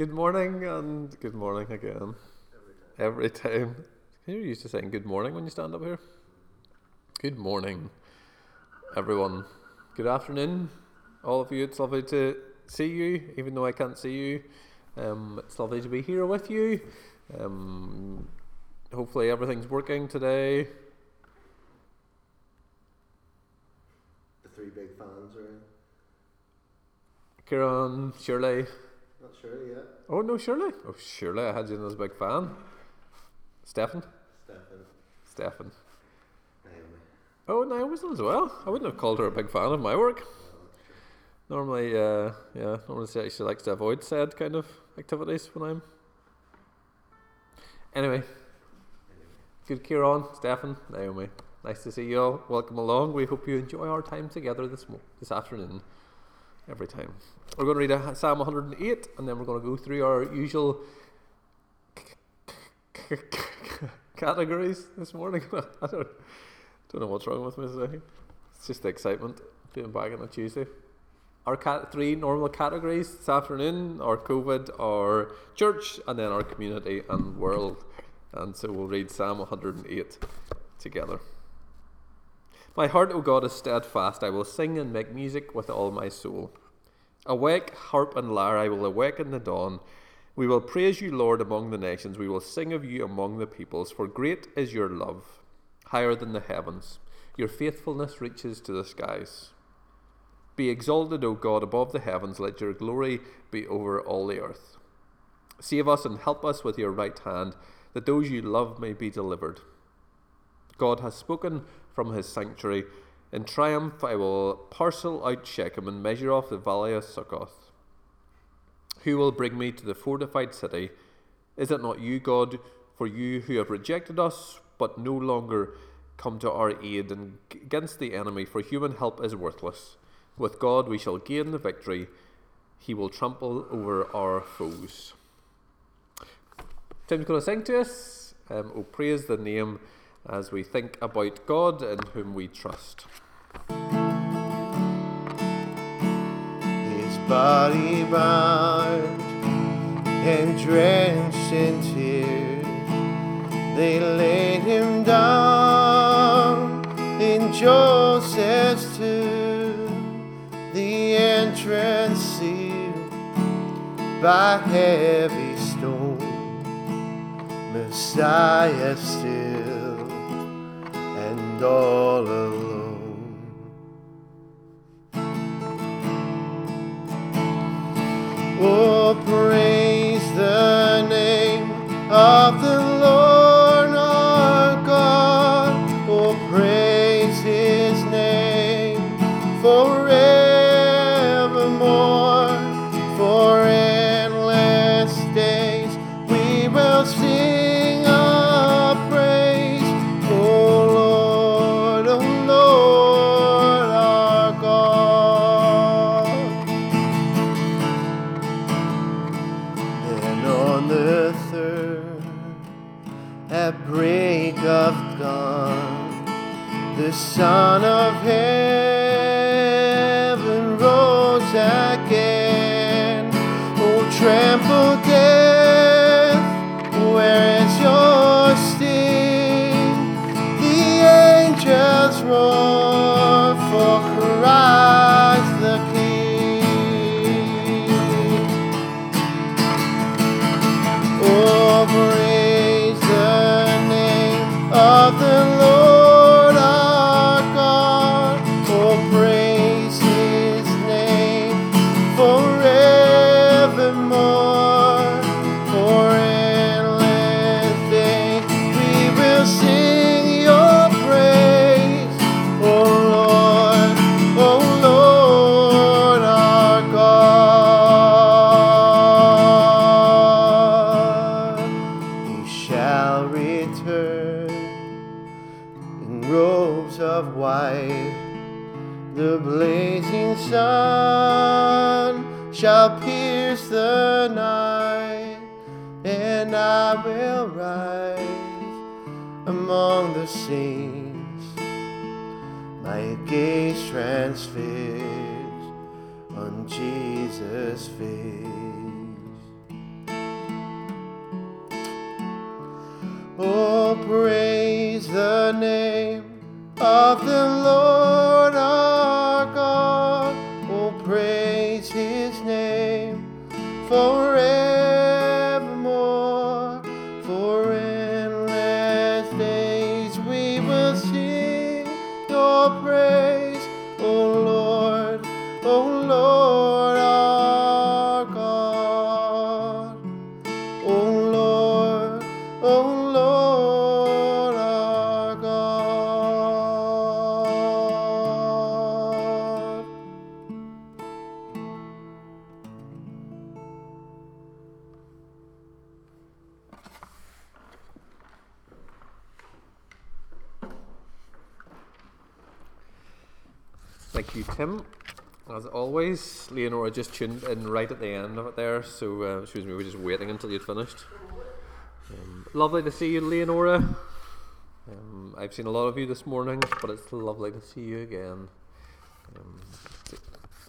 Good morning and good morning again. Every time. Can you used to saying good morning when you stand up here? Good morning, everyone. Good afternoon, all of you. It's lovely to see you, even though I can't see you. Um, it's lovely to be here with you. Um, hopefully, everything's working today. The three big fans are in. Kieran, Shirley. Not sure yet. Oh, no, Shirley. Oh, Shirley, I had you in as a big fan. Stefan. Stefan, Stefan. Naomi. Oh, Naomi's on as well. I wouldn't have called her a big fan of my work. Normally, uh, yeah, normally she she likes to avoid said kind of activities when I'm. Anyway, good Kieran, Stefan, Naomi. Nice to see you all. Welcome along. We hope you enjoy our time together this mo- this afternoon. Every time. We're going to read Psalm 108 and then we're going to go through our usual categories this morning. I don't, don't know what's wrong with me today. It's just the excitement being back on a Tuesday. Our cat three normal categories this afternoon are COVID, our church, and then our community and world. And so we'll read Psalm 108 together. My heart, O God, is steadfast. I will sing and make music with all my soul. Awake, harp and lyre, I will awaken the dawn. We will praise you, Lord, among the nations. We will sing of you among the peoples, for great is your love, higher than the heavens. Your faithfulness reaches to the skies. Be exalted, O God, above the heavens. Let your glory be over all the earth. Save us and help us with your right hand, that those you love may be delivered. God has spoken from his sanctuary. In triumph, I will parcel out Shechem and measure off the valley of Succoth. Who will bring me to the fortified city? Is it not you, God, for you who have rejected us, but no longer come to our aid and against the enemy? For human help is worthless. With God we shall gain the victory. He will trample over our foes. Tim's going to sing to us. Um, oh, praise the name as we think about God in whom we trust. His body bound and drenched in tears, they laid him down in Joseph's tomb, the entrance sealed by heavy stone. Messiah still and the Son of Heaven The blazing sun shall pierce the night, and I will rise among the saints, my gaze transfixed on Jesus' face. Oh, praise the name of the Lord forevermore. Thank you, Tim. As always, Leonora just tuned in right at the end of it there, so uh, me, we were just waiting until you'd finished. Um, lovely to see you, Leonora. Um, I've seen a lot of you this morning, but it's lovely to see you again. Um,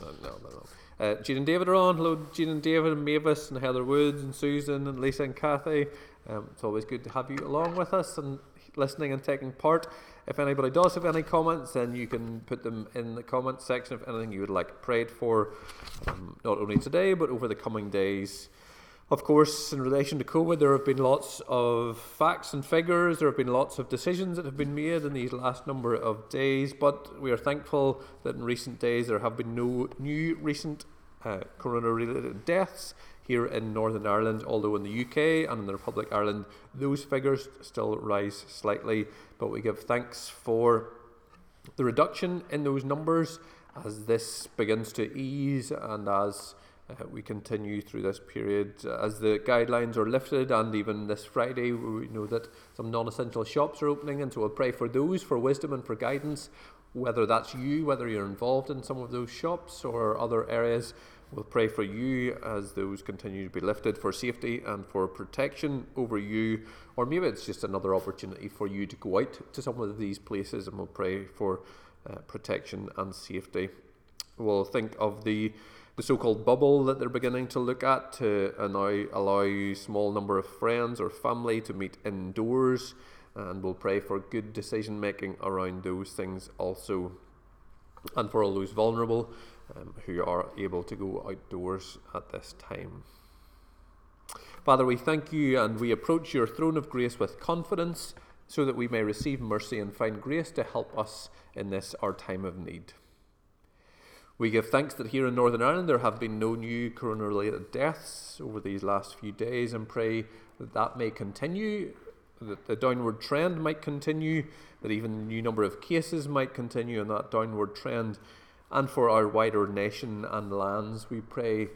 uh, no, no, no. Uh, Jean and David are on. Hello, Jean and David, and Mavis, and Heather Woods, and Susan, and Lisa, and Kathy. Um, it's always good to have you along with us and listening and taking part. If anybody does have any comments, then you can put them in the comments section of anything you would like prayed for, um, not only today, but over the coming days. Of course, in relation to COVID, there have been lots of facts and figures. There have been lots of decisions that have been made in these last number of days. But we are thankful that in recent days there have been no new recent uh, corona-related deaths here in Northern Ireland. Although in the UK and in the Republic of Ireland, those figures still rise slightly. But we give thanks for the reduction in those numbers as this begins to ease and as uh, we continue through this period as the guidelines are lifted and even this Friday we know that some non-essential shops are opening and so we'll pray for those for wisdom and for guidance whether that's you whether you're involved in some of those shops or other areas we'll pray for you as those continue to be lifted for safety and for protection over you. Or maybe it's just another opportunity for you to go out to some of these places and we'll pray for uh, protection and safety. We'll think of the the so-called bubble that they're beginning to look at to uh, now allow a small number of friends or family to meet indoors. And we'll pray for good decision making around those things also. And for all those vulnerable um, who are able to go outdoors at this time. Father, we thank you and we approach your throne of grace with confidence so that we may receive mercy and find grace to help us in this our time of need. We give thanks that here in Northern Ireland there have been no new corona related deaths over these last few days and pray that that may continue, that the downward trend might continue, that even the new number of cases might continue in that downward trend. And for our wider nation and lands, we pray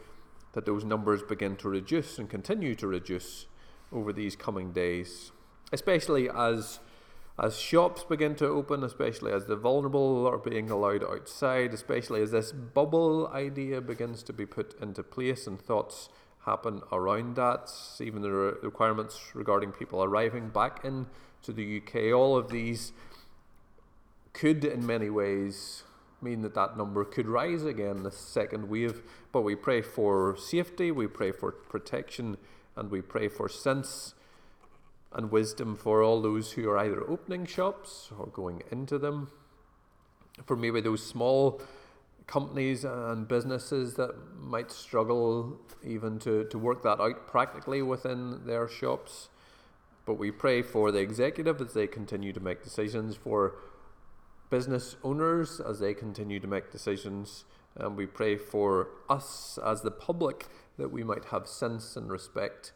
that those numbers begin to reduce and continue to reduce over these coming days, especially as as shops begin to open, especially as the vulnerable are being allowed outside, especially as this bubble idea begins to be put into place and thoughts happen around that, even the re- requirements regarding people arriving back in to the UK, all of these could in many ways mean that that number could rise again, the second wave. But we pray for safety, we pray for protection, and we pray for sense and wisdom for all those who are either opening shops or going into them. For maybe those small companies and businesses that might struggle even to, to work that out practically within their shops. But we pray for the executive as they continue to make decisions, for business owners as they continue to make decisions. And we pray for us as the public that we might have sense and respect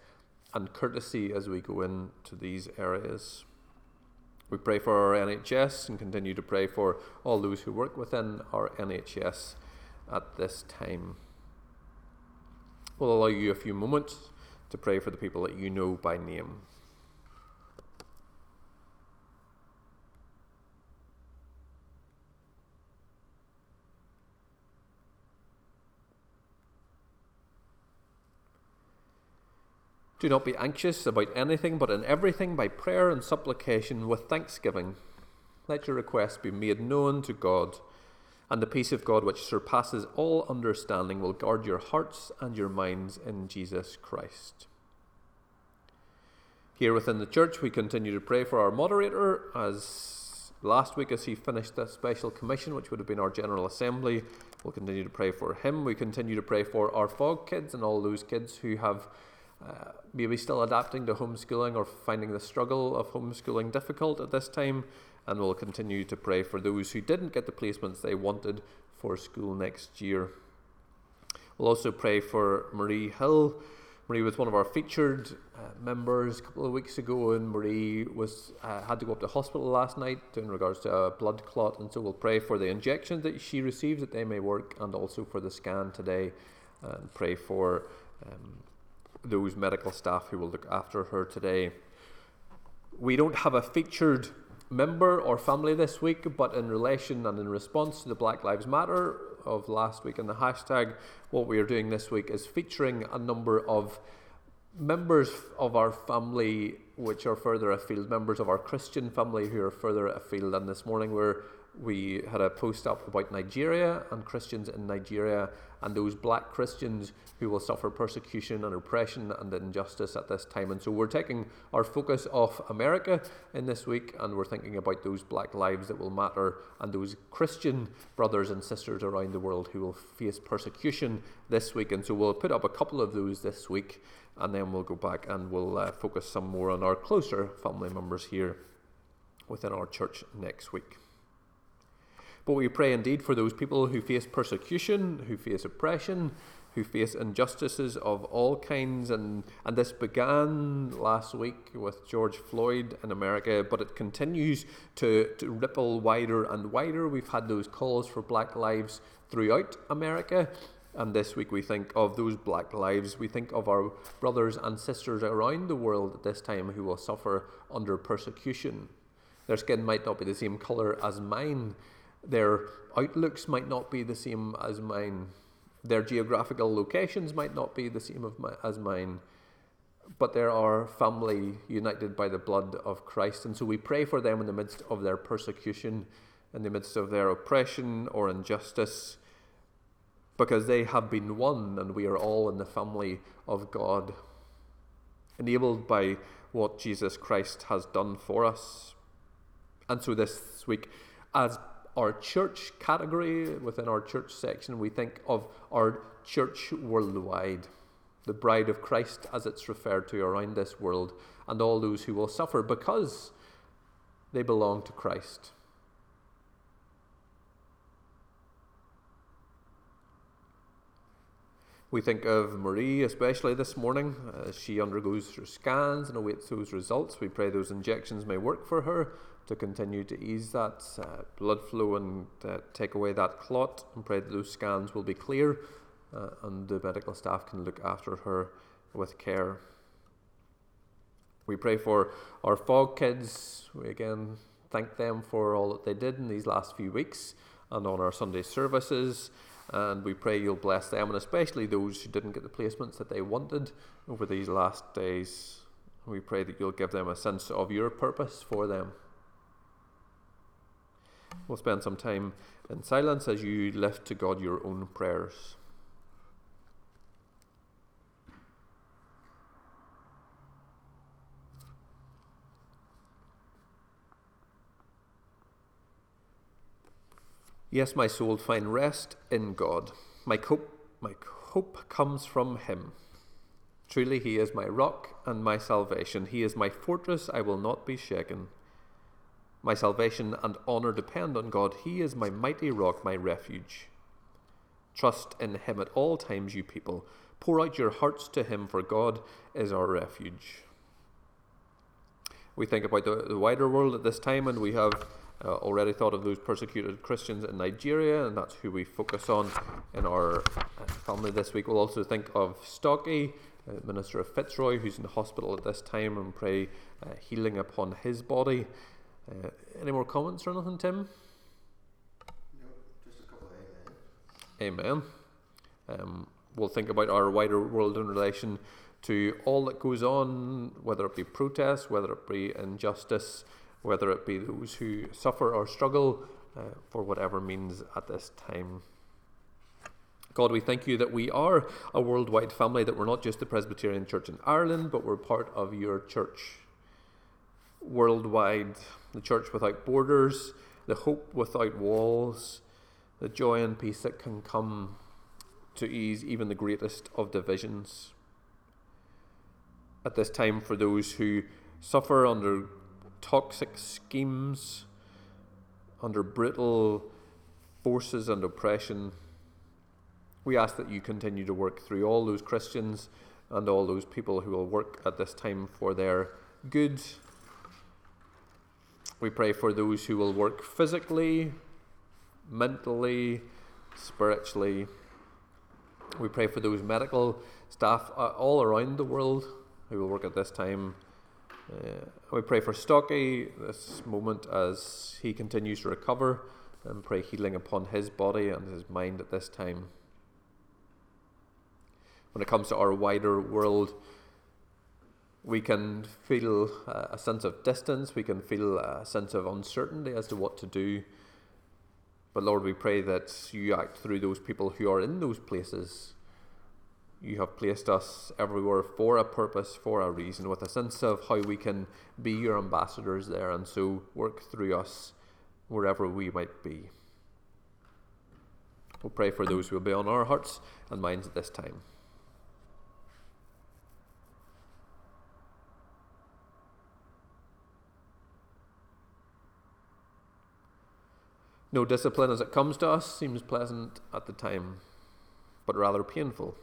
and courtesy as we go into these areas. We pray for our NHS and continue to pray for all those who work within our NHS at this time. We'll allow you a few moments to pray for the people that you know by name. Do not be anxious about anything, but in everything by prayer and supplication with thanksgiving. Let your requests be made known to God, and the peace of God, which surpasses all understanding, will guard your hearts and your minds in Jesus Christ. Here within the church, we continue to pray for our moderator as last week as he finished the special commission, which would have been our General Assembly. We'll continue to pray for him. We continue to pray for our FOG kids and all those kids who have uh, maybe still adapting to homeschooling or finding the struggle of homeschooling difficult at this time. And we'll continue to pray for those who didn't get the placements they wanted for school next year. We'll also pray for Marie Hill Marie was one of our featured uh, members a couple of weeks ago, and Marie was uh, had to go up to hospital last night in regards to a blood clot, and so we'll pray for the injections that she receives that they may work, and also for the scan today, and pray for um, those medical staff who will look after her today. We don't have a featured member or family this week, but in relation and in response to the Black Lives Matter of last week and the hashtag, what we are doing this week is featuring a number of members of our family which are further afield, members of our Christian family who are further afield. And this morning we're we had a post up about Nigeria and Christians in Nigeria and those black Christians who will suffer persecution and oppression and injustice at this time. And so we're taking our focus off America in this week and we're thinking about those black lives that will matter and those Christian brothers and sisters around the world who will face persecution this week. And so we'll put up a couple of those this week and then we'll go back and we'll uh, focus some more on our closer family members here within our church next week. But we pray indeed for those people who face persecution, who face oppression, who face injustices of all kinds. And, and this began last week with George Floyd in America, but it continues to, to ripple wider and wider. We've had those calls for black lives throughout America. And this week we think of those black lives. We think of our brothers and sisters around the world at this time who will suffer under persecution. Their skin might not be the same colour as mine, their outlooks might not be the same as mine. Their geographical locations might not be the same my, as mine. But there are family united by the blood of Christ. And so we pray for them in the midst of their persecution, in the midst of their oppression or injustice, because they have been one and we are all in the family of God, enabled by what Jesus Christ has done for us. And so this week, as our church category, within our church section, we think of our church worldwide, the bride of Christ as it's referred to around this world, and all those who will suffer because they belong to Christ. We think of Marie, especially this morning, as she undergoes her scans and awaits those results. We pray those injections may work for her to continue to ease that uh, blood flow and uh, take away that clot and pray that those scans will be clear uh, and the medical staff can look after her with care. We pray for our FOG kids. We again thank them for all that they did in these last few weeks and on our Sunday services. And we pray you'll bless them, and especially those who didn't get the placements that they wanted over these last days. We pray that you'll give them a sense of your purpose for them. We'll spend some time in silence as you lift to God your own prayers. Yes, my soul, find rest in God. My hope, my hope comes from Him. Truly, He is my rock and my salvation. He is my fortress, I will not be shaken. My salvation and honour depend on God. He is my mighty rock, my refuge. Trust in Him at all times, you people. Pour out your hearts to Him, for God is our refuge. We think about the, the wider world at this time, and we have uh, already thought of those persecuted Christians in Nigeria, and that's who we focus on in our uh, family this week. We'll also think of Stocki, uh, Minister of Fitzroy, who's in the hospital at this time, and pray uh, healing upon his body. Uh, any more comments or anything, Tim? No, just a couple of amen. Amen. Um, we'll think about our wider world in relation to all that goes on, whether it be protests, whether it be injustice, whether it be those who suffer or struggle uh, for whatever means at this time. God, we thank you that we are a worldwide family, that we're not just the Presbyterian Church in Ireland, but we're part of your church worldwide, the church without borders, the hope without walls, the joy and peace that can come to ease even the greatest of divisions. At this time, for those who suffer under toxic schemes, under brutal forces and oppression, we ask that you continue to work through all those Christians and all those people who will work at this time for their good. We pray for those who will work physically, mentally, spiritually. We pray for those medical staff uh, all around the world who will work at this time. Uh, we pray for Stocki this moment as he continues to recover and pray healing upon his body and his mind at this time. When it comes to our wider world, we can feel uh, a sense of distance, we can feel a sense of uncertainty as to what to do. But Lord, we pray that you act through those people who are in those places. You have placed us everywhere for a purpose, for a reason, with a sense of how we can be your ambassadors there, and so work through us wherever we might be. We'll pray for those who will be on our hearts and minds at this time. No discipline as it comes to us seems pleasant at the time, but rather painful.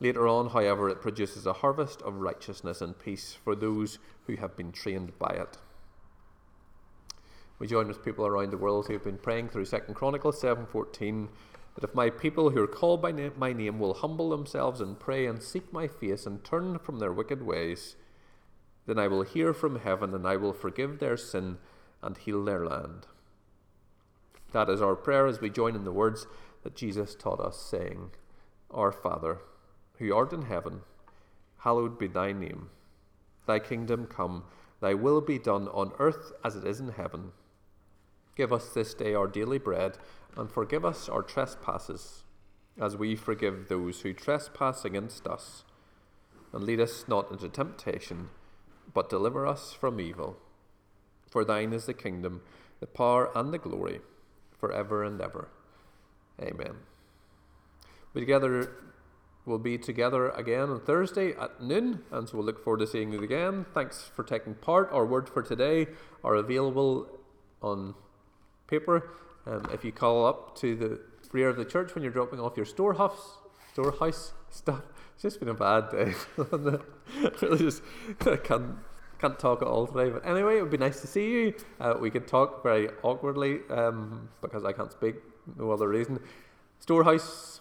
Later on, however, it produces a harvest of righteousness and peace for those who have been trained by it. We join with people around the world who have been praying through 2 Chronicles 7:14 that if my people who are called by my name will humble themselves and pray and seek my face and turn from their wicked ways, then I will hear from heaven and I will forgive their sin and heal their land. That is our prayer as we join in the words that Jesus taught us, saying, Our Father, who art in heaven, hallowed be thy name. Thy kingdom come, thy will be done on earth as it is in heaven. Give us this day our daily bread, and forgive us our trespasses, as we forgive those who trespass against us. And lead us not into temptation, but deliver us from evil. For thine is the kingdom, the power, and the glory forever and ever. Amen. We together will be together again on Thursday at noon, and so we'll look forward to seeing you again. Thanks for taking part. Our word for today are available on paper. Um, if you call up to the rear of the church when you're dropping off your storehouse, storehouse stuff, it's just been a bad day. really just I can't can't talk at all today. But anyway, it would be nice to see you. Uh, we could talk very awkwardly um, because I can't speak. No other reason. Storehouse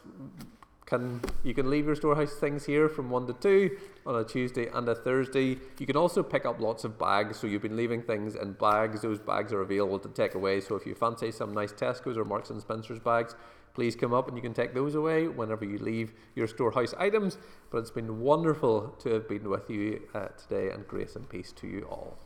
can you can leave your storehouse things here from one to two on a Tuesday and a Thursday. You can also pick up lots of bags. So you've been leaving things in bags. Those bags are available to take away. So if you fancy some nice Tesco's or Marks and Spencer's bags, please come up and you can take those away whenever you leave your storehouse items. But it's been wonderful to have been with you uh, today, and grace and peace to you all.